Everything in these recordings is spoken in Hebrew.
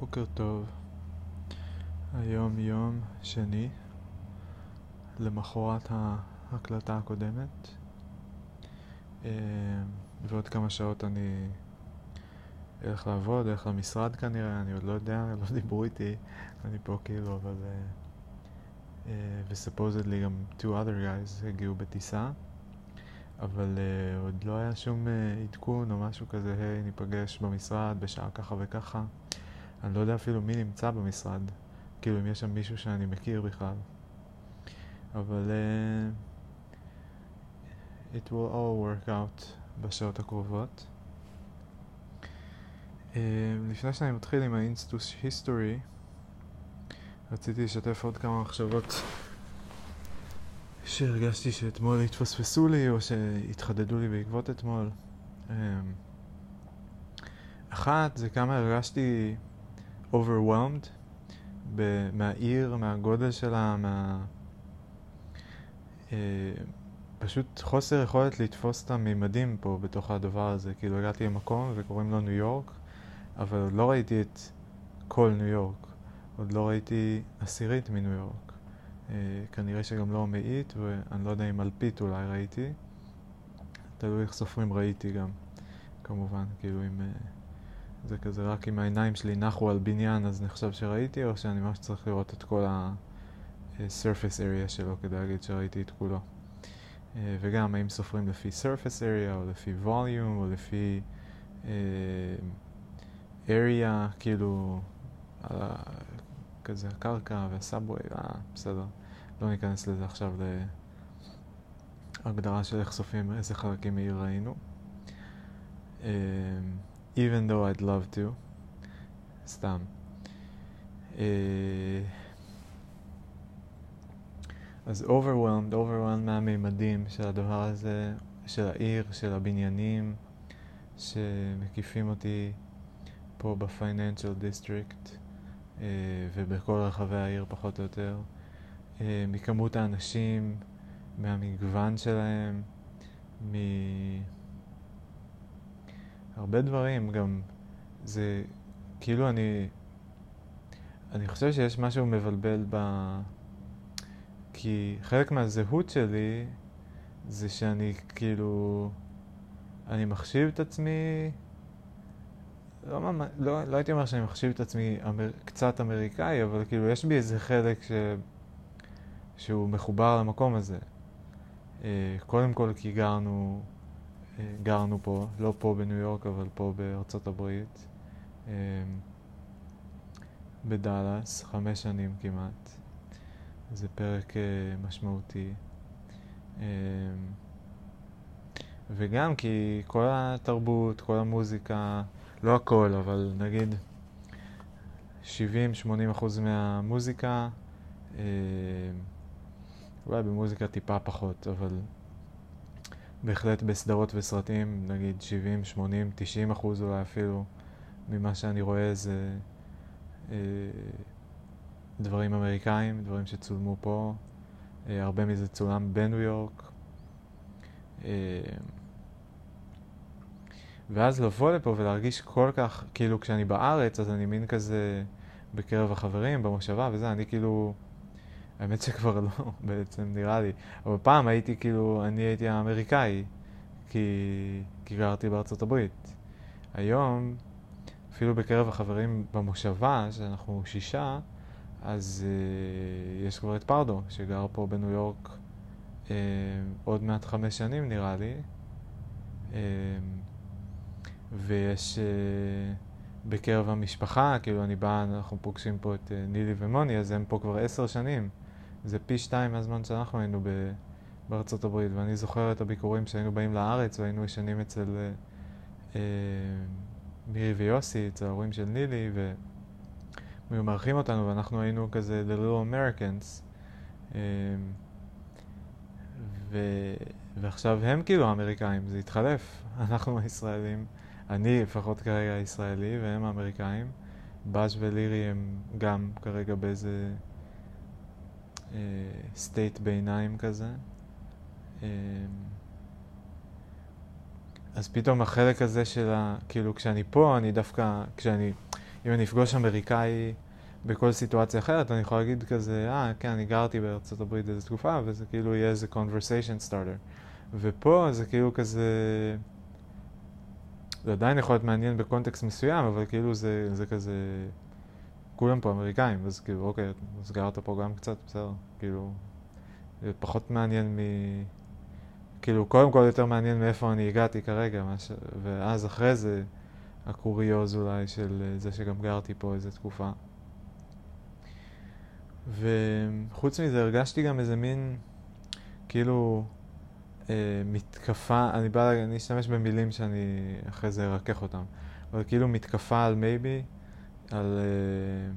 בוקר טוב. היום יום שני, למחרת ההקלטה הקודמת. אה, ועוד כמה שעות אני אלך לעבוד, אלך למשרד כנראה, אני עוד לא יודע, לא דיברו איתי, אני פה כאילו, אבל... אה, אה, וסופוזדלי גם two other guys הגיעו בטיסה. אבל עוד לא היה שום עדכון או משהו כזה, היי, ניפגש במשרד בשעה ככה וככה. אני לא יודע אפילו מי נמצא במשרד, כאילו אם יש שם מישהו שאני מכיר בכלל. אבל uh, it will all work out בשעות הקרובות. Uh, לפני שאני מתחיל עם האינסטוס היסטורי, רציתי לשתף עוד כמה מחשבות שהרגשתי שאתמול התפספסו לי או שהתחדדו לי בעקבות אתמול. אמ, אחת זה כמה הרגשתי overwhelmed מהעיר, מהגודל שלה, מה... אה, פשוט חוסר יכולת לתפוס את המימדים פה בתוך הדבר הזה. כאילו הגעתי למקום וקוראים לו ניו יורק, אבל עוד לא ראיתי את כל ניו יורק. עוד לא ראיתי עשירית מניו יורק. אה, כנראה שגם לא מאית, ואני לא יודע אם אלפית אולי ראיתי. תלוי איך סופרים ראיתי גם, כמובן, כאילו אם... אה, זה כזה רק אם העיניים שלי נחו על בניין אז נחשב שראיתי, או שאני ממש צריך לראות את כל ה-surface area שלו כדי להגיד שראיתי את כולו. אה, וגם האם סופרים לפי surface area, או לפי volume, או לפי area, כאילו, כזה הקרקע והסאבווי, אה, בסדר. לא ניכנס לזה עכשיו להגדרה של איך סופים איזה חלקים מעיר ראינו. Um, even though I'd love to, סתם. Uh, אז overwhelmed, overwhelmed מהמימדים של הדבר הזה, של העיר, של הבניינים שמקיפים אותי פה ב-Financial District. אה, ובכל רחבי העיר פחות או יותר, אה, מכמות האנשים, מהמגוון שלהם, מהרבה דברים גם. זה כאילו אני, אני חושב שיש משהו מבלבל ב... כי חלק מהזהות שלי זה שאני כאילו, אני מחשיב את עצמי לא, לא, לא הייתי אומר שאני מחשיב את עצמי אמר, קצת אמריקאי, אבל כאילו יש בי איזה חלק ש... שהוא מחובר למקום הזה. אה, קודם כל כי גרנו, גרנו פה, לא פה בניו יורק, אבל פה בארצות הברית, אה, בדאלאס, חמש שנים כמעט. זה פרק משמעותי. וגם כי כל התרבות, כל המוזיקה, לא הכל, אבל נגיד 70-80 אחוז מהמוזיקה, אה, אולי במוזיקה טיפה פחות, אבל בהחלט בסדרות וסרטים, נגיד 70, 80, 90 אחוז אולי אפילו, ממה שאני רואה זה אה, דברים אמריקאים, דברים שצולמו פה, אה, הרבה מזה צולם בניו יורק. אה, ואז לבוא לפה ולהרגיש כל כך, כאילו כשאני בארץ, אז אני מין כזה בקרב החברים, במושבה וזה, אני כאילו, האמת שכבר לא, בעצם נראה לי, אבל פעם הייתי כאילו, אני הייתי האמריקאי, כי, כי גרתי בארצות הברית. היום, אפילו בקרב החברים במושבה, שאנחנו שישה, אז uh, יש כבר את פרדו, שגר פה בניו יורק uh, עוד מעט חמש שנים נראה לי. Uh, ויש uh, בקרב המשפחה, כאילו אני בא, אנחנו פוגשים פה את uh, נילי ומוני, אז הם פה כבר עשר שנים. זה פי שתיים מהזמן שאנחנו היינו ב, בארצות הברית, ואני זוכר את הביקורים שהיינו באים לארץ והיינו ישנים אצל uh, uh, מירי ויוסי, אצל ההורים של נילי, והם היו מארחים אותנו ואנחנו היינו כזה The Little Americans. Uh, ו... ועכשיו הם כאילו האמריקאים, זה התחלף, אנחנו הישראלים. אני לפחות כרגע ישראלי והם האמריקאים. באז ולירי הם גם כרגע באיזה סטייט אה, ביניים כזה. אה, אז פתאום החלק הזה של ה... כאילו כשאני פה, אני דווקא... כשאני... אם אני אפגוש אמריקאי בכל סיטואציה אחרת, אני יכול להגיד כזה, אה, כן, אני גרתי בארצות הברית איזו תקופה, וזה כאילו יהיה איזה conversation starter. ופה זה כאילו כזה... זה עדיין יכול להיות מעניין בקונטקסט מסוים, אבל כאילו זה, זה כזה... כולם פה אמריקאים, אז כאילו, אוקיי, אז גרת פה גם קצת, בסדר, כאילו... זה פחות מעניין מ... כאילו, קודם כל יותר מעניין מאיפה אני הגעתי כרגע, מש... ואז אחרי זה הקוריוז אולי של זה שגם גרתי פה איזה תקופה. וחוץ מזה הרגשתי גם איזה מין, כאילו, אה, מתקפה, אני בא, אני אשתמש במילים שאני אחרי זה ארכך אותם, אבל כאילו מתקפה על Maybe, על, אה,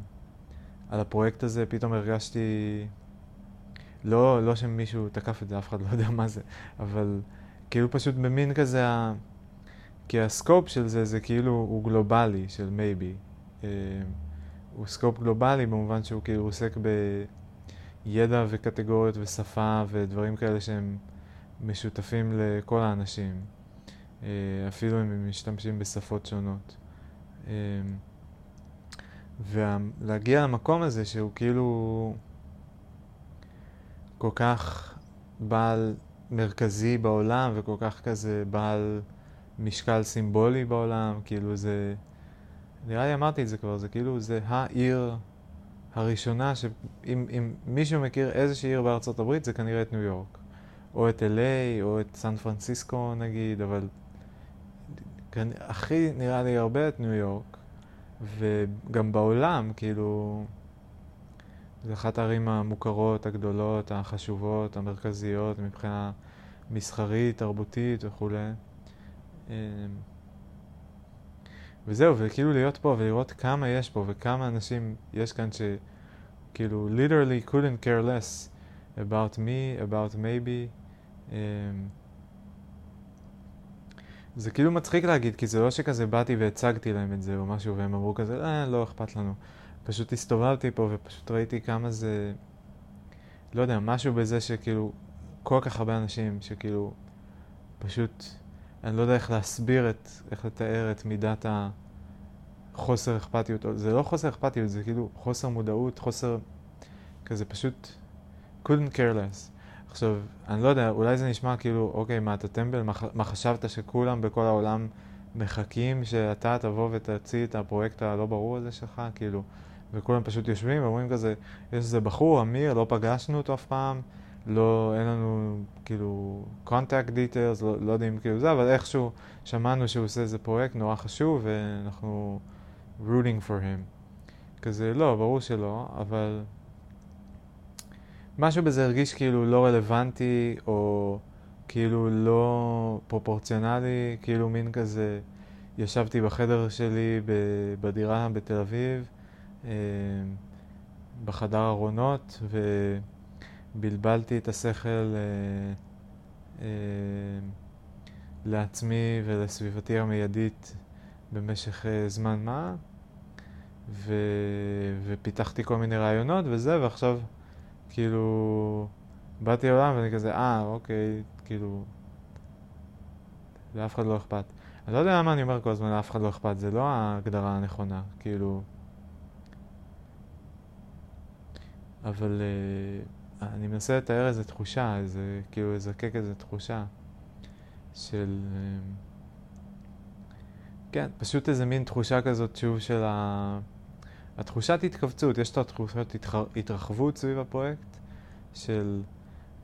על הפרויקט הזה, פתאום הרגשתי, לא, לא שמישהו תקף את זה, אף אחד לא יודע מה זה, אבל כאילו פשוט במין כזה, כי ה scope של זה זה כאילו הוא גלובלי של Maybe. אה, הוא scope גלובלי במובן שהוא כאילו עוסק בידע וקטגוריות ושפה ודברים כאלה שהם משותפים לכל האנשים, אה, אפילו אם הם משתמשים בשפות שונות. ולהגיע למקום הזה שהוא כאילו כל כך בעל מרכזי בעולם וכל כך כזה בעל משקל סימבולי בעולם, כאילו זה, נראה לי אמרתי את זה כבר, זה כאילו זה העיר הראשונה שאם מישהו מכיר איזושהי עיר בארצות הברית זה כנראה את ניו יורק. או את LA, או את סן פרנסיסקו נגיד, אבל הכי נראה לי הרבה את ניו יורק, וגם בעולם, כאילו, זו אחת הערים המוכרות, הגדולות, החשובות, המרכזיות, מבחינה מסחרית, תרבותית וכולי. אמ, וזהו, וכאילו להיות פה ולראות כמה יש פה וכמה אנשים יש כאן שכאילו literally couldn't care less about me, about maybe. אמ, זה כאילו מצחיק להגיד, כי זה לא שכזה באתי והצגתי להם את זה או משהו, והם אמרו כזה, אה, לא אכפת לנו. פשוט הסתובבתי פה ופשוט ראיתי כמה זה, לא יודע, משהו בזה שכאילו, כל כך הרבה אנשים שכאילו, פשוט, אני לא יודע איך להסביר את, איך לתאר את מידת החוסר אכפתיות. זה לא חוסר אכפתיות, זה כאילו חוסר מודעות, חוסר, כזה פשוט, couldn't care less. עכשיו, אני לא יודע, אולי זה נשמע כאילו, אוקיי, מה אתה טמבל? מה, מה חשבת שכולם בכל העולם מחכים שאתה תבוא ותציע את הפרויקט הלא ברור הזה שלך? כאילו, וכולם פשוט יושבים ואומרים כזה, יש איזה בחור, אמיר, לא פגשנו אותו אף פעם, לא, אין לנו כאילו contact details, לא, לא יודעים כאילו זה, אבל איכשהו שמענו שהוא עושה איזה פרויקט נורא חשוב ואנחנו rooting for him. כזה, לא, ברור שלא, אבל משהו בזה הרגיש כאילו לא רלוונטי, או כאילו לא פרופורציונלי, כאילו מין כזה, ישבתי בחדר שלי בדירה בתל אביב, אה, בחדר ארונות, ובלבלתי את השכל אה, אה, לעצמי ולסביבתי המיידית במשך זמן מה, ו... ופיתחתי כל מיני רעיונות וזה, ועכשיו... כאילו, באתי לעולם ואני כזה, אה, אוקיי, כאילו, לאף אחד לא אכפת. אני לא יודע למה אני אומר כל הזמן לאף אחד לא אכפת, זה לא ההגדרה הנכונה, כאילו... אבל uh, אני מנסה לתאר איזו תחושה, איזה, כאילו לזקק איזו תחושה של... Uh, כן, פשוט איזה מין תחושה כזאת שוב של ה... התחושת התכווצות, יש את התחושת התרחבות סביב הפרויקט של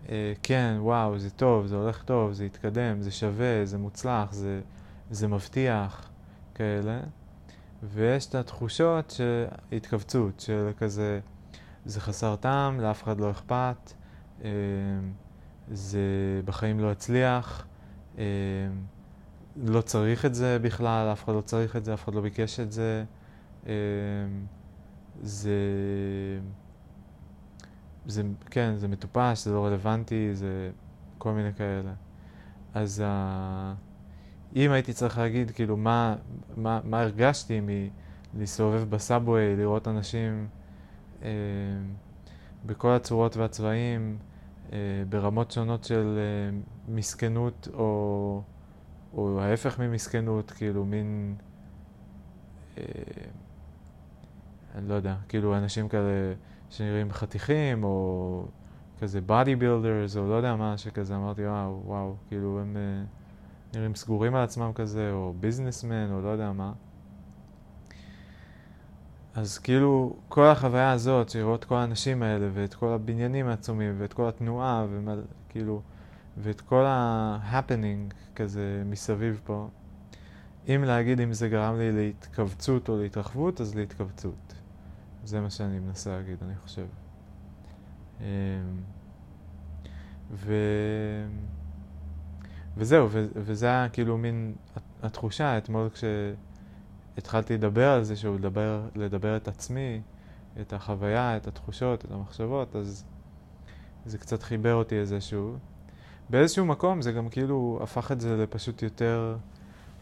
אה, כן, וואו, זה טוב, זה הולך טוב, זה יתקדם, זה שווה, זה מוצלח, זה, זה מבטיח, כאלה. ויש את התחושות של התכווצות, של כזה, זה חסר טעם, לאף אחד לא אכפת, אה, זה בחיים לא יצליח, אה, לא צריך את זה בכלל, אף אחד לא צריך את זה, אף אחד לא ביקש את זה. אה, זה, זה, כן, זה מטופש, זה לא רלוונטי, זה כל מיני כאלה. אז uh, אם הייתי צריך להגיד, כאילו, מה, מה, מה הרגשתי מלהסתובב בסאבווי, לראות אנשים אה, בכל הצורות והצבעים, אה, ברמות שונות של אה, מסכנות, או, או ההפך ממסכנות, כאילו, מין... אה, אני לא יודע, כאילו אנשים כאלה שנראים חתיכים, או כזה bodybuilders, או לא יודע מה, שכזה אמרתי, וואו, וואו, כאילו הם אה, נראים סגורים על עצמם כזה, או businessman, או לא יודע מה. אז כאילו, כל החוויה הזאת, לראות כל האנשים האלה, ואת כל הבניינים העצומים, ואת כל התנועה, וכאילו, ואת כל ה-happening כזה מסביב פה, אם להגיד אם זה גרם לי להתכווצות או להתרחבות, אז להתכווצות. זה מה שאני מנסה להגיד, אני חושב. אמ, ו... וזהו, ו... וזה היה כאילו מין התחושה אתמול כשהתחלתי לדבר על זה, שהוא לדבר, לדבר את עצמי, את החוויה, את התחושות, את המחשבות, אז זה קצת חיבר אותי איזשהו. באיזשהו מקום זה גם כאילו הפך את זה לפשוט יותר,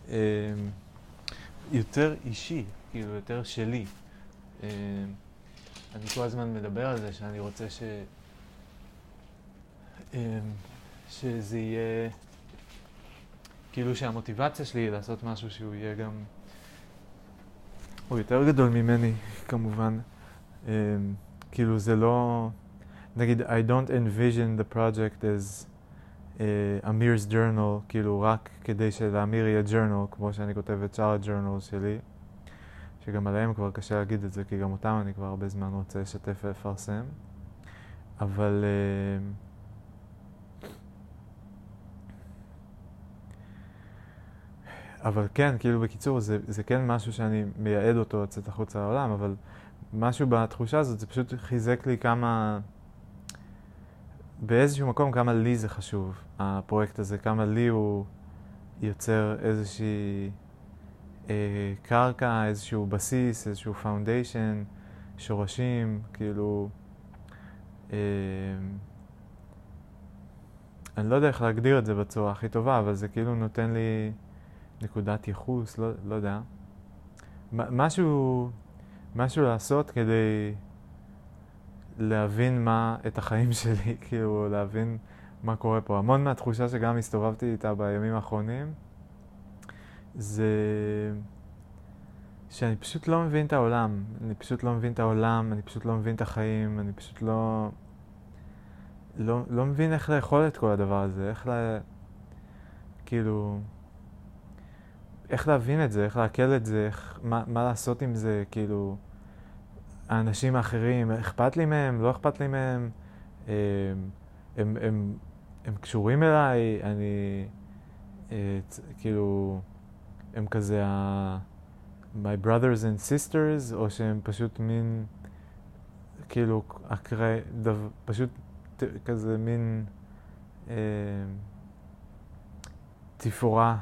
אה, יותר אישי, כאילו יותר שלי. אה, אני כל הזמן מדבר על זה שאני רוצה ש... אה, שזה יהיה, כאילו שהמוטיבציה שלי לעשות משהו שהוא יהיה גם, הוא יותר גדול ממני כמובן. אה, כאילו זה לא, נגיד I don't envision the project as אמיר's journal, כאילו רק כדי שלאמיר יהיה journal, כמו שאני כותב את שאר הג'ורנל שלי, שגם עליהם כבר קשה להגיד את זה, כי גם אותם אני כבר הרבה זמן רוצה לשתף ולפרסם. אבל... אה, אבל כן, כאילו בקיצור, זה, זה כן משהו שאני מייעד אותו לצאת החוצה לעולם, אבל משהו בתחושה הזאת, זה פשוט חיזק לי כמה... באיזשהו מקום כמה לי זה חשוב, הפרויקט הזה, כמה לי הוא יוצר איזושהי קרקע, איזשהו בסיס, איזשהו foundation, שורשים, כאילו... אה, אני לא יודע איך להגדיר את זה בצורה הכי טובה, אבל זה כאילו נותן לי נקודת ייחוס, לא, לא יודע. משהו, משהו לעשות כדי להבין מה, את החיים שלי, כאילו להבין מה קורה פה. המון מהתחושה שגם הסתובבתי איתה בימים האחרונים, זה שאני פשוט לא מבין את העולם. אני פשוט לא מבין את העולם, אני פשוט לא מבין את החיים, אני פשוט לא... לא, לא מבין איך לאכול את כל הדבר הזה, איך ל... כאילו... איך להבין את זה, איך לעכל את זה, איך, מה, מה לעשות עם זה, כאילו... האנשים האחרים, אכפת לי מהם, לא אכפת לי מהם, הם, הם, הם, הם קשורים אליי, אני, את, כאילו, הם כזה ה... my brothers and sisters, או שהם פשוט מין, כאילו, אקרי, דו, פשוט כזה מין אה, תפאורה,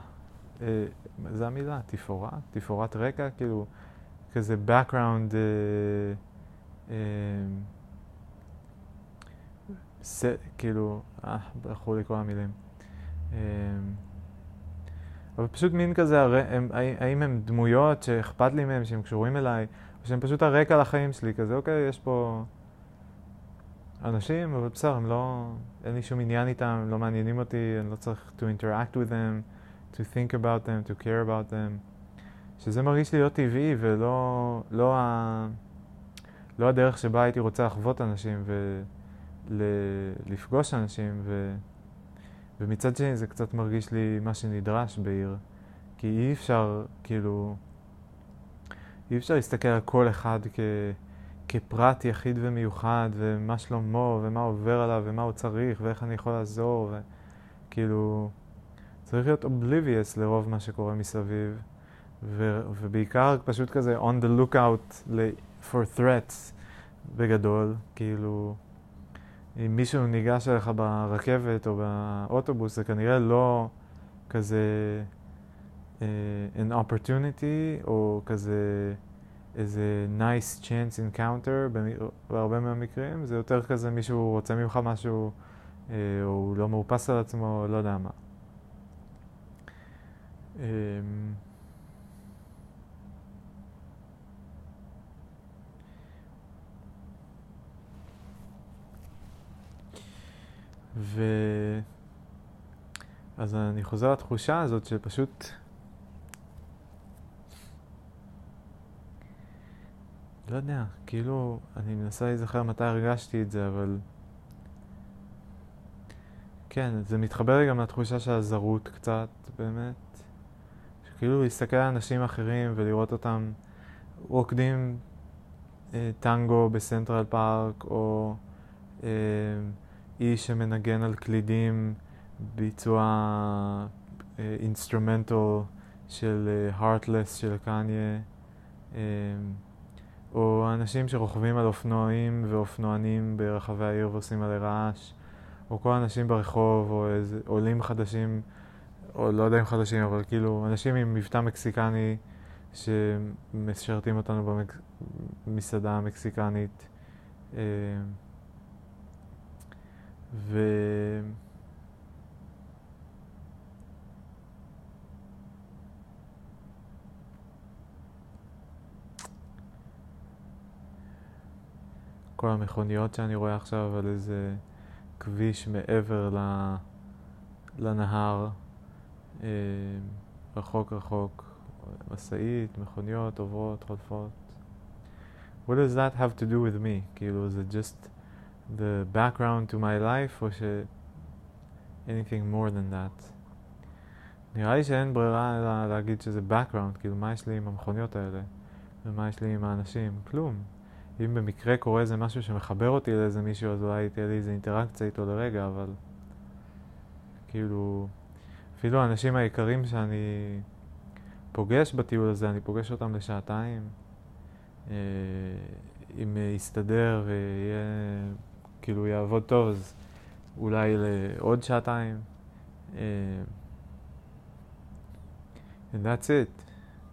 אה, זה המילה, תפאורה? תפאורת רקע, כאילו, כזה background, uh, uh, ס, כאילו, אה, ברחו לי כל המילים. Uh, אבל פשוט מין כזה, הם, האם הם דמויות שאכפת לי מהם, שהם קשורים אליי, או שהם פשוט הרקע לחיים שלי, כזה, אוקיי, יש פה אנשים, אבל בסדר, הם לא, אין לי שום עניין איתם, הם לא מעניינים אותי, אני לא צריך to interact with them, to think about them, to care about them. שזה מרגיש לי לא טבעי ולא לא ה, לא הדרך שבה הייתי רוצה לחוות אנשים ולפגוש אנשים, ו, ומצד שני זה קצת מרגיש לי מה שנדרש בעיר, כי אי אפשר, כאילו, אי אפשר להסתכל על כל אחד כ, כפרט יחיד ומיוחד, ומה שלמה, ומה עובר עליו, ומה הוא צריך, ואיך אני יכול לעזור, וכאילו, צריך להיות oblivious לרוב מה שקורה מסביב. ו- ובעיקר פשוט כזה on the lookout for threats בגדול, כאילו אם מישהו ניגש אליך ברכבת או באוטובוס זה כנראה לא כזה uh, an opportunity או כזה איזה nice chance encounter בהרבה מהמקרים, זה יותר כזה מישהו רוצה ממך משהו uh, או הוא לא מאופס על עצמו, לא יודע מה. Um, ו... אז אני חוזר לתחושה הזאת שפשוט... לא יודע, כאילו, אני מנסה להיזכר מתי הרגשתי את זה, אבל... כן, זה מתחבר גם לתחושה של הזרות קצת, באמת. שכאילו להסתכל על אנשים אחרים ולראות אותם רוקדים אה, טנגו בסנטרל פארק, או אה, איש שמנגן על קלידים ביצוע instrumental אה, של Heartless אה, של קניה. אה, או אנשים שרוכבים על אופנועים ואופנוענים ברחבי העיר ועושים מלא רעש, או כל האנשים ברחוב, או איזה עולים חדשים, או לא יודע אם חדשים, אבל כאילו אנשים עם מבטא מקסיקני שמשרתים אותנו במסעדה המקסיקנית. ו... כל המכוניות שאני רואה עכשיו על איזה כביש מעבר לנהר, אה, רחוק רחוק, משאית, מכוניות עוברות, חולפות. What does that have to do with me? כאילו זה just the background to my life או ש... anything more than that? נראה לי שאין ברירה אלא להגיד שזה background, כאילו מה יש לי עם המכוניות האלה ומה יש לי עם האנשים? כלום. אם במקרה קורה איזה משהו שמחבר אותי לאיזה מישהו, אז אולי תהיה לי איזה אינטראקציה איתו לרגע, אבל כאילו, אפילו האנשים היקרים שאני פוגש בטיול הזה, אני פוגש אותם לשעתיים. אה, אם יסתדר ויהיה, כאילו יעבוד טוב, אז אולי לעוד שעתיים. אה, and that's it.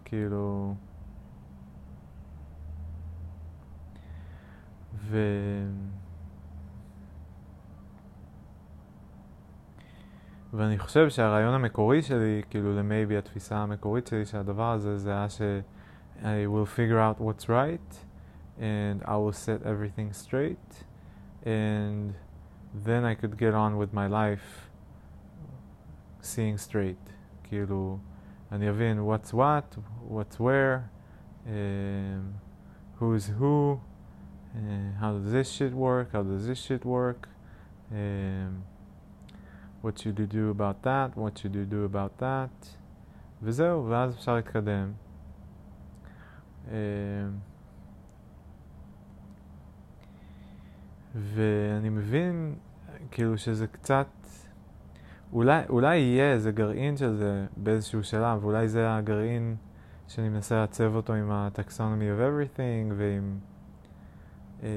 כאילו... ו... ואני חושב שהרעיון המקורי שלי, כאילו למייבי התפיסה המקורית שלי שהדבר הזה זה היה ש- I will figure out what's right and I will set everything straight and then I could get on with my life seeing straight. כאילו, אני אבין what's what, what's where, um, who's who, uh, how does this shit work, how does this shit work, um, what should you do about that, what should you do about that, וזהו, ואז אפשר להתקדם. Um, ואני מבין, כאילו שזה קצת, אולי, אולי יהיה איזה גרעין של זה באיזשהו שלב, אולי זה הגרעין שאני מנסה לעצב אותו עם ה-taxonomy of everything ועם אמ,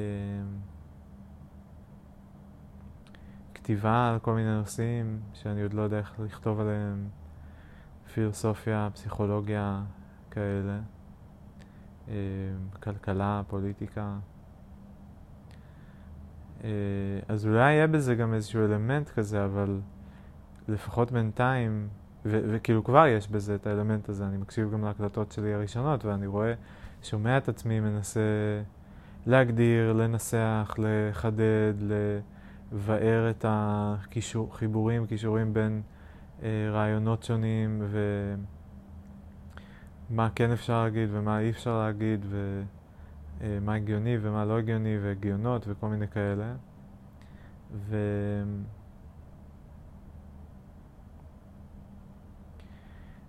כתיבה על כל מיני נושאים שאני עוד לא יודע איך לכתוב עליהם, פילוסופיה, פסיכולוגיה, כאלה, אמ, כלכלה, פוליטיקה. אה, אז אולי יהיה בזה גם איזשהו אלמנט כזה, אבל לפחות בינתיים, וכאילו כבר יש בזה את האלמנט הזה, אני מקשיב גם להקלטות שלי הראשונות, ואני רואה, שומע את עצמי, מנסה להגדיר, לנסח, לחדד, לבאר את החיבורים, קישורים בין אה, רעיונות שונים ומה כן אפשר להגיד ומה אי אפשר להגיד ומה אה, הגיוני ומה לא הגיוני והגיונות וכל מיני כאלה. ו...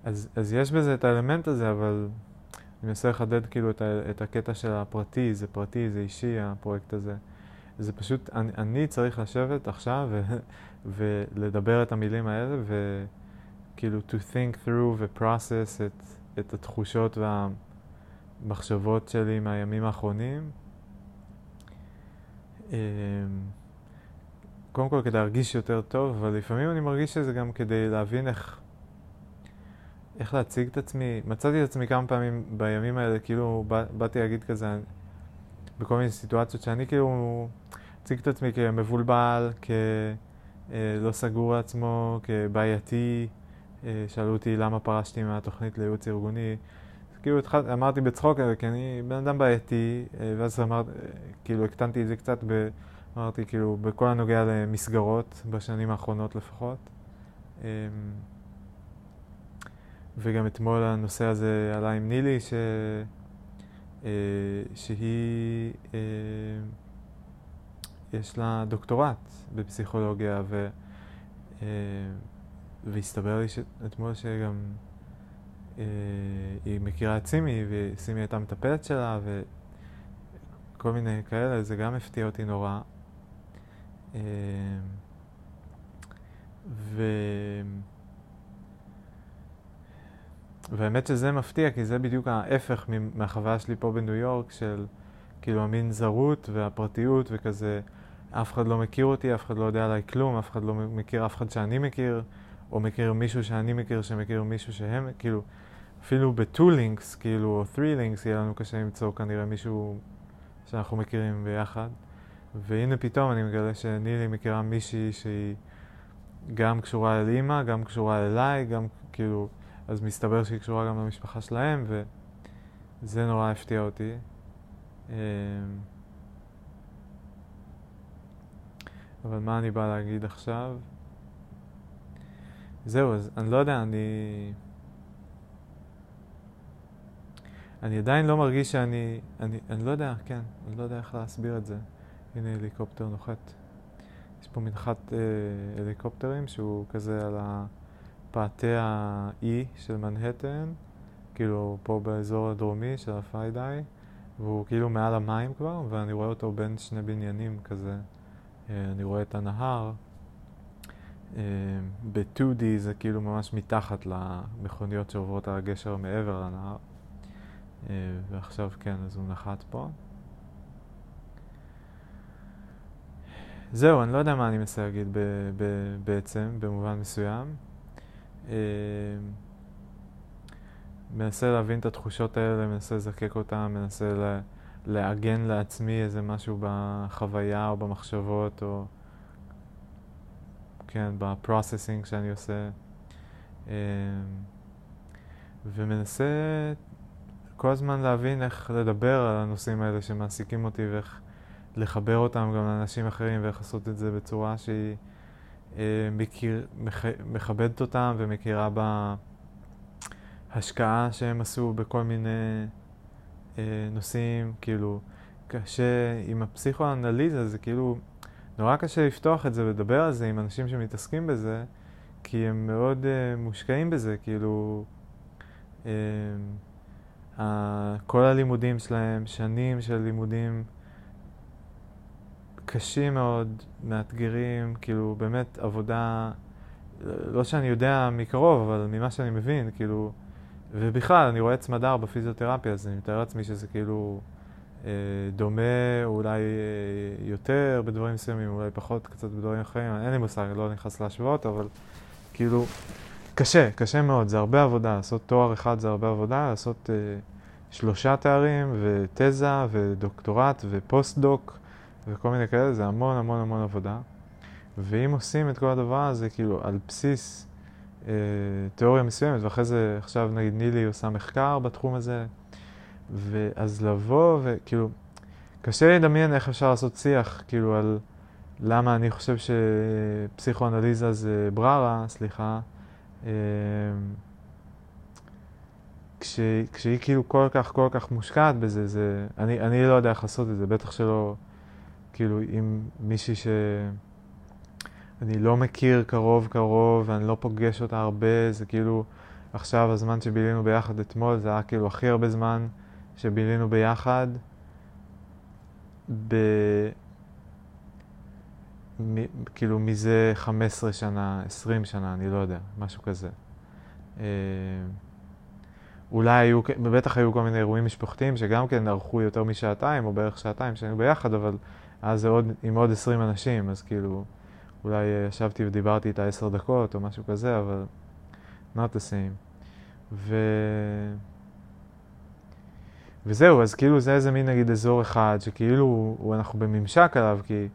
אז, אז יש בזה את האלמנט הזה, אבל אני מנסה לחדד כאילו את, ה, את הקטע של הפרטי, זה פרטי, זה אישי הפרויקט הזה. זה פשוט, אני, אני צריך לשבת עכשיו ו, ולדבר את המילים האלה וכאילו to think through ו-process את, את התחושות והמחשבות שלי מהימים האחרונים. אמ, קודם כל כדי להרגיש יותר טוב, אבל לפעמים אני מרגיש שזה גם כדי להבין איך איך להציג את עצמי, מצאתי את עצמי כמה פעמים בימים האלה, כאילו בא, באתי להגיד כזה, בכל מיני סיטואציות שאני כאילו אציג את עצמי כמבולבל, כלא סגור לעצמו, כבעייתי, אה, שאלו אותי למה פרשתי מהתוכנית לייעוץ ארגוני. כאילו התחל, אמרתי בצחוק, כי אני בן אדם בעייתי, אה, ואז אמרתי, כאילו הקטנתי את זה קצת, ב, אמרתי כאילו בכל הנוגע למסגרות, בשנים האחרונות לפחות. אמ, וגם אתמול הנושא הזה עלה עם נילי, ש... אה, שהיא, אה, יש לה דוקטורט בפסיכולוגיה, ו, אה, והסתבר לי אתמול שגם אה, היא מכירה את סימי, וסימי הייתה מטפלת שלה, וכל מיני כאלה, זה גם הפתיע אותי נורא. אה, ו... והאמת שזה מפתיע, כי זה בדיוק ההפך מהחוויה שלי פה בניו יורק, של כאילו המין זרות והפרטיות וכזה, אף אחד לא מכיר אותי, אף אחד לא יודע עליי כלום, אף אחד לא מכיר אף אחד שאני מכיר, או מכיר מישהו שאני מכיר שמכיר מישהו שהם, כאילו, אפילו בטו לינקס, כאילו, או ת'רי לינקס, יהיה לנו קשה למצוא כנראה מישהו שאנחנו מכירים ביחד. והנה פתאום אני מגלה שנילי מכירה מישהי שהיא גם קשורה אל אימא, גם קשורה אליי, גם כאילו, אז מסתבר שהיא קשורה גם למשפחה שלהם, וזה נורא הפתיע אותי. אמ, אבל מה אני בא להגיד עכשיו? זהו, אז אני לא יודע, אני... אני עדיין לא מרגיש שאני... אני, אני לא יודע, כן, אני לא יודע איך להסביר את זה. הנה הליקופטר נוחת. יש פה מנחת אה, הליקופטרים שהוא כזה על הפאתי האי של מנהטן, כאילו פה באזור הדרומי של הפיידאי, והוא כאילו מעל המים כבר, ואני רואה אותו בין שני בניינים כזה. אה, אני רואה את הנהר. אה, ב-2D זה כאילו ממש מתחת למכוניות שעוברות על הגשר מעבר לנהר. אה, ועכשיו כן, אז הוא נחת פה. זהו, אני לא יודע מה אני מנסה להגיד ב- ב- בעצם, במובן מסוים. אה, מנסה להבין את התחושות האלה, מנסה לזקק אותן, מנסה לה, לעגן לעצמי איזה משהו בחוויה או במחשבות או כן, בפרוססינג שאני עושה. אה, ומנסה כל הזמן להבין איך לדבר על הנושאים האלה שמעסיקים אותי ואיך לחבר אותם גם לאנשים אחרים ואיך לעשות את זה בצורה שהיא אה, מכיר, מח, מכבדת אותם ומכירה בהשקעה שהם עשו בכל מיני אה, נושאים, כאילו קשה עם הפסיכואנליזה זה כאילו נורא קשה לפתוח את זה ולדבר על זה עם אנשים שמתעסקים בזה כי הם מאוד אה, מושקעים בזה, כאילו אה, כל הלימודים שלהם, שנים של לימודים קשים מאוד, מאתגרים, כאילו באמת עבודה, לא שאני יודע מקרוב, אבל ממה שאני מבין, כאילו, ובכלל, אני רואה צמדר בפיזיותרפיה, אז אני מתאר לעצמי שזה כאילו אה, דומה אולי אה, יותר בדברים מסוימים, אולי פחות קצת בדברים אחרים, אין לי מושג, לא נכנס להשוואות, אבל כאילו, קשה, קשה מאוד, זה הרבה עבודה, לעשות תואר אחד זה הרבה עבודה, לעשות אה, שלושה תארים, ותזה, ודוקטורט, ופוסט-דוק. וכל מיני כאלה, זה המון המון המון עבודה. ואם עושים את כל הדבר הזה, כאילו, על בסיס אה, תיאוריה מסוימת, ואחרי זה, עכשיו נגיד נילי עושה מחקר בתחום הזה, ואז לבוא וכאילו, קשה לי לדמיין איך אפשר לעשות שיח, כאילו, על למה אני חושב שפסיכואנליזה זה בררה, סליחה, כש, כשהיא כאילו כל כך כל כך מושקעת בזה, זה, אני, אני לא יודע איך לעשות את זה, בטח שלא... כאילו עם מישהי שאני לא מכיר קרוב קרוב ואני לא פוגש אותה הרבה, זה כאילו עכשיו הזמן שבילינו ביחד אתמול זה היה כאילו הכי הרבה זמן שבילינו ביחד. ב... כאילו מזה 15 שנה, 20 שנה, אני לא יודע, משהו כזה. אה, אולי היו, בטח היו כל מיני אירועים משפחתיים שגם כן ארכו יותר משעתיים או בערך שעתיים שהיינו ביחד, אבל אז זה עוד, עם עוד 20 אנשים, אז כאילו, אולי אה, ישבתי ודיברתי איתה עשר דקות או משהו כזה, אבל not the same. ו... וזהו, אז כאילו זה איזה מין נגיד אזור אחד, שכאילו אנחנו בממשק עליו, כי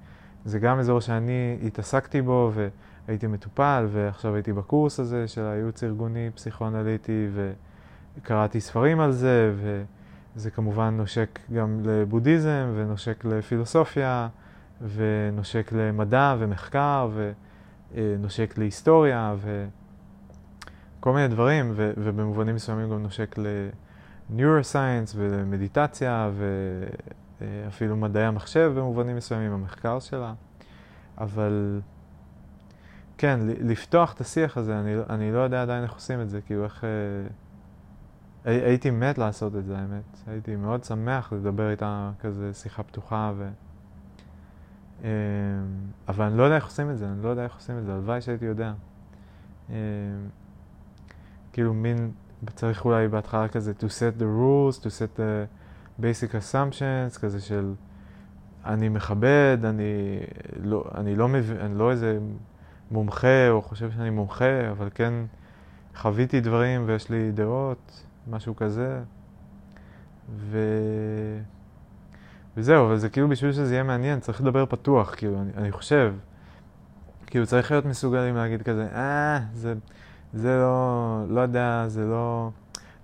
זה גם אזור שאני התעסקתי בו והייתי מטופל, ועכשיו הייתי בקורס הזה של הייעוץ ארגוני פסיכואנליטי, וקראתי ספרים על זה, ו... זה כמובן נושק גם לבודהיזם ונושק לפילוסופיה ונושק למדע ומחקר ונושק להיסטוריה וכל מיני דברים ו- ובמובנים מסוימים גם נושק לניורוסייאנס ולמדיטציה ואפילו מדעי המחשב במובנים מסוימים, המחקר שלה. אבל כן, לפתוח את השיח הזה, אני, אני לא יודע עדיין איך עושים את זה, כאילו איך... אה, הייתי מת לעשות את זה, האמת. הייתי מאוד שמח לדבר איתה כזה שיחה פתוחה ו... אה, אבל אני לא יודע איך עושים את זה, אני לא יודע איך עושים את זה, הלוואי שהייתי יודע. אה, כאילו מין, צריך אולי בהתחלה כזה to set the rules, to set the basic assumptions, כזה של אני מכבד, אני לא, אני לא, מבין, אני לא איזה מומחה או חושב שאני מומחה, אבל כן חוויתי דברים ויש לי דעות, משהו כזה. ו... וזהו, אבל זה כאילו בשביל שזה יהיה מעניין, צריך לדבר פתוח, כאילו, אני, אני חושב. כאילו, צריך להיות מסוגלים להגיד כזה, אה, זה, זה לא, לא יודע, זה לא,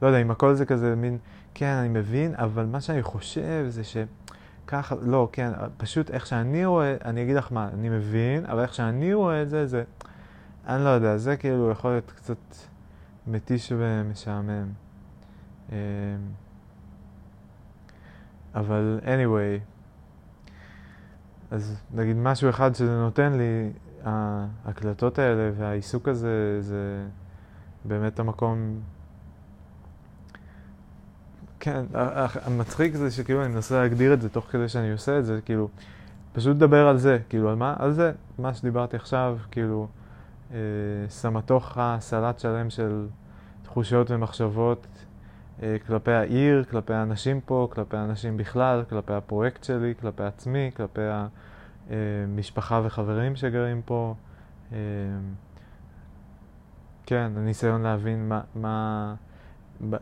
לא יודע, אם הכל זה כזה מין, כן, אני מבין, אבל מה שאני חושב זה שככה, לא, כן, פשוט איך שאני רואה, אני אגיד לך מה, אני מבין, אבל איך שאני רואה את זה, זה, אני לא יודע, זה כאילו יכול להיות קצת מתיש ומשעמם. אמ, אבל anyway, אז נגיד משהו אחד שזה נותן לי, ההקלטות האלה והעיסוק הזה, זה באמת המקום... כן, המצחיק זה שכאילו אני מנסה להגדיר את זה תוך כדי שאני עושה את זה, כאילו, פשוט לדבר על זה, כאילו, על מה? על זה, מה שדיברתי עכשיו, כאילו, אה, סמטוך סלט שלם של תחושות ומחשבות אה, כלפי העיר, כלפי האנשים פה, כלפי האנשים בכלל, כלפי הפרויקט שלי, כלפי עצמי, כלפי המשפחה וחברים שגרים פה. אה, כן, הניסיון להבין מה, מה,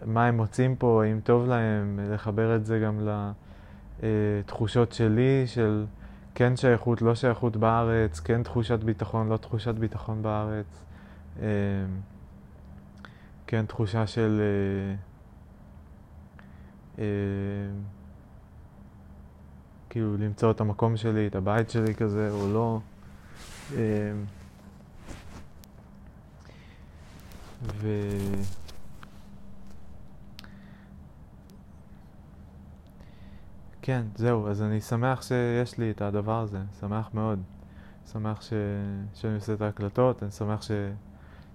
מה הם מוצאים פה, האם טוב להם, לחבר את זה גם לתחושות שלי, של כן שייכות, לא שייכות בארץ, כן תחושת ביטחון, לא תחושת ביטחון בארץ, אה, כן תחושה של... אה, כאילו למצוא את המקום שלי, את הבית שלי כזה, או לא. אה, ו... כן, זהו, אז אני שמח שיש לי את הדבר הזה, שמח מאוד. שמח ש... שאני עושה את ההקלטות, אני שמח ש...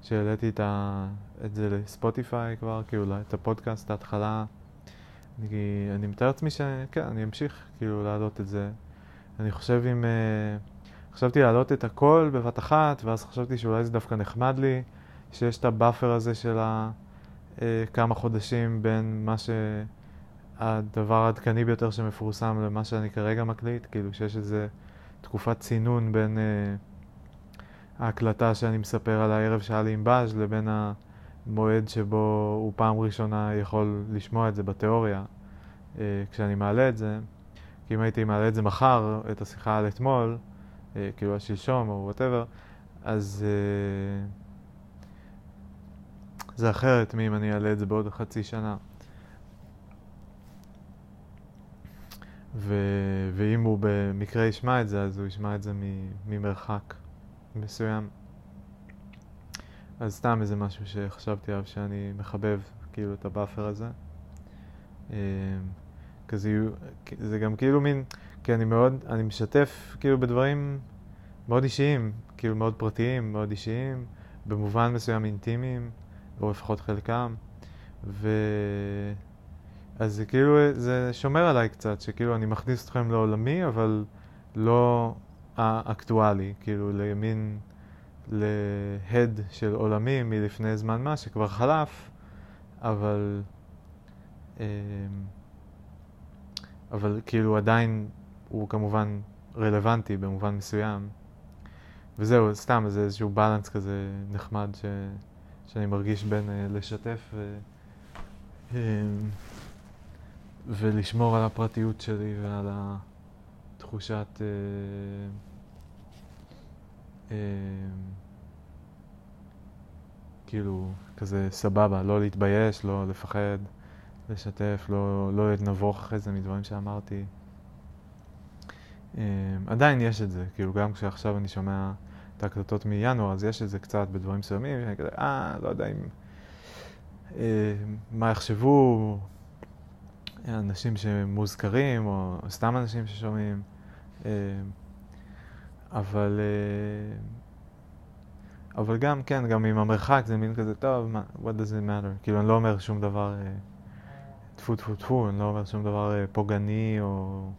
שהעליתי את, ה... את זה לספוטיפיי כבר, כאילו, את הפודקאסט, ההתחלה. אני, אני מתאר לעצמי שכן, אני אמשיך כאילו להעלות את זה. אני חושב אם... Uh, חשבתי להעלות את הכל בבת אחת, ואז חשבתי שאולי זה דווקא נחמד לי, שיש את ה buffer הזה של ה, uh, כמה חודשים בין מה שהדבר העדכני ביותר שמפורסם למה שאני כרגע מקליט, כאילו שיש איזה תקופת צינון בין uh, ההקלטה שאני מספר על הערב שהיה לי עם בז' לבין ה... מועד שבו הוא פעם ראשונה יכול לשמוע את זה בתיאוריה אה, כשאני מעלה את זה. כי אם הייתי מעלה את זה מחר, את השיחה על אתמול, אה, כאילו על שלשום או וואטאבר, אז אה, זה אחרת מאם אני אעלה את זה בעוד חצי שנה. ו... ואם הוא במקרה ישמע את זה, אז הוא ישמע את זה ממרחק מסוים. אז סתם איזה משהו שחשבתי עליו שאני מחבב, כאילו, את ה buffer הזה. אמ, כזה, זה גם כאילו מין, כי אני מאוד, אני משתף כאילו בדברים מאוד אישיים, כאילו מאוד פרטיים, מאוד אישיים, במובן מסוים אינטימיים, או לפחות חלקם. ו... אז זה כאילו, זה שומר עליי קצת, שכאילו אני מכניס אתכם לעולמי, אבל לא האקטואלי, כאילו לימין... להד של עולמים מלפני זמן מה, שכבר חלף, אבל... אמ, אבל כאילו עדיין הוא כמובן רלוונטי במובן מסוים. וזהו, סתם, זה איזשהו בלנס כזה נחמד ש... שאני מרגיש בין uh, לשתף ו... ולשמור על הפרטיות שלי ועל התחושת... Uh, um, כאילו, כזה סבבה, לא להתבייש, לא לפחד, לשתף, לא, לא נבוך אחרי זה מדברים שאמרתי. Um, עדיין יש את זה, כאילו גם כשעכשיו אני שומע את ההקלטות מינואר, אז יש את זה קצת בדברים מסוימים, אני כזה, אה, לא יודע אם... Uh, מה יחשבו, אנשים שמוזכרים, או סתם אנשים ששומעים, אה, אבל, אה, אבל גם, כן, גם עם המרחק זה מין כזה, טוב, what does it matter? כאילו, אני לא אומר שום דבר, אה, טפו טפו טפו, אני לא אומר שום דבר פוגעני, או,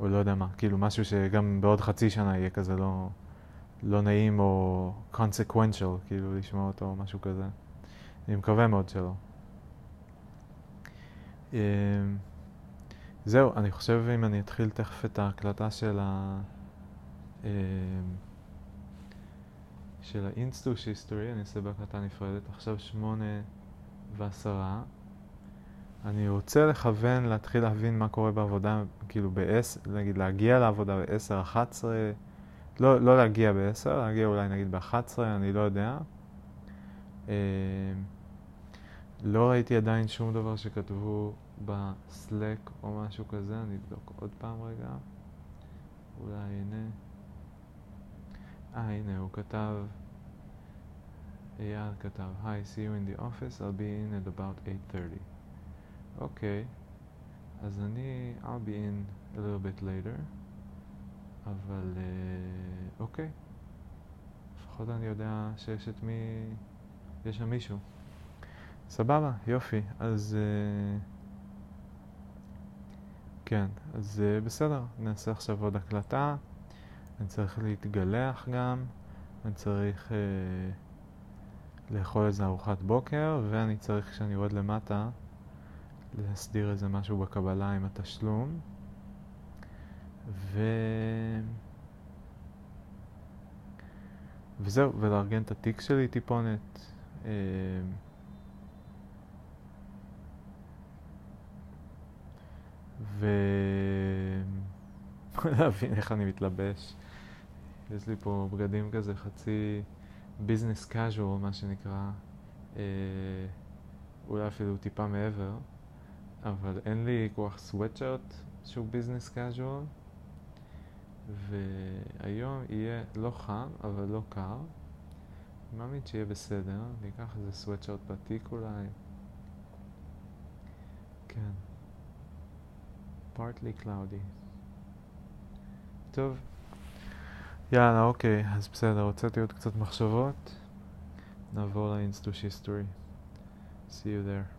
או לא יודע מה, כאילו, משהו שגם בעוד חצי שנה יהיה כזה לא, לא נעים, או consequential, כאילו, לשמוע אותו, או משהו כזה. אני מקווה מאוד שלא. אמ, זהו, אני חושב אם אני אתחיל תכף את ההקלטה של ה... אמ, של האינסטוש היסטורי, אני אעשה בהקלטה נפרדת, עכשיו שמונה ועשרה. אני רוצה לכוון, להתחיל להבין מה קורה בעבודה, כאילו ב-10, נגיד להגיע לעבודה ב-10, 11, לא, לא להגיע ב-10, להגיע אולי נגיד ב-11, אני לא יודע. אמ, לא ראיתי עדיין שום דבר שכתבו בסלק או משהו כזה, אני אבדוק עוד פעם רגע. אולי הנה. אה, הנה, הוא כתב, אייל כתב, Hi, see you in the office, I'll be in at about 8.30. אוקיי, אז אני, I'll be in a little bit later, אבל uh, אוקיי, לפחות אני יודע שיש את מי, יש שם מישהו. סבבה, יופי. אז... Uh, כן, אז uh, בסדר, נעשה עכשיו עוד הקלטה. אני צריך להתגלח גם, אני צריך uh, לאכול איזה ארוחת בוקר, ואני צריך, כשאני יורד למטה, להסדיר איזה משהו בקבלה עם התשלום. ו... וזהו, ולארגן את התיק שלי טיפונת. Uh, ו... להבין איך אני מתלבש. יש לי פה בגדים כזה חצי ביזנס קאז'ואל, מה שנקרא, אה, אולי אפילו טיפה מעבר, אבל אין לי כוח סוואטשרט שהוא ביזנס קאז'ואל, והיום יהיה לא חם, אבל לא קר. אני מאמין שיהיה בסדר, אני אקח איזה סוואטשרט בתיק אולי. כן. Partly cloudy. טוב, יאללה, אוקיי, אז בסדר, הוצאתי עוד קצת מחשבות. נעבור לאינסטוש היסטורי. See you there.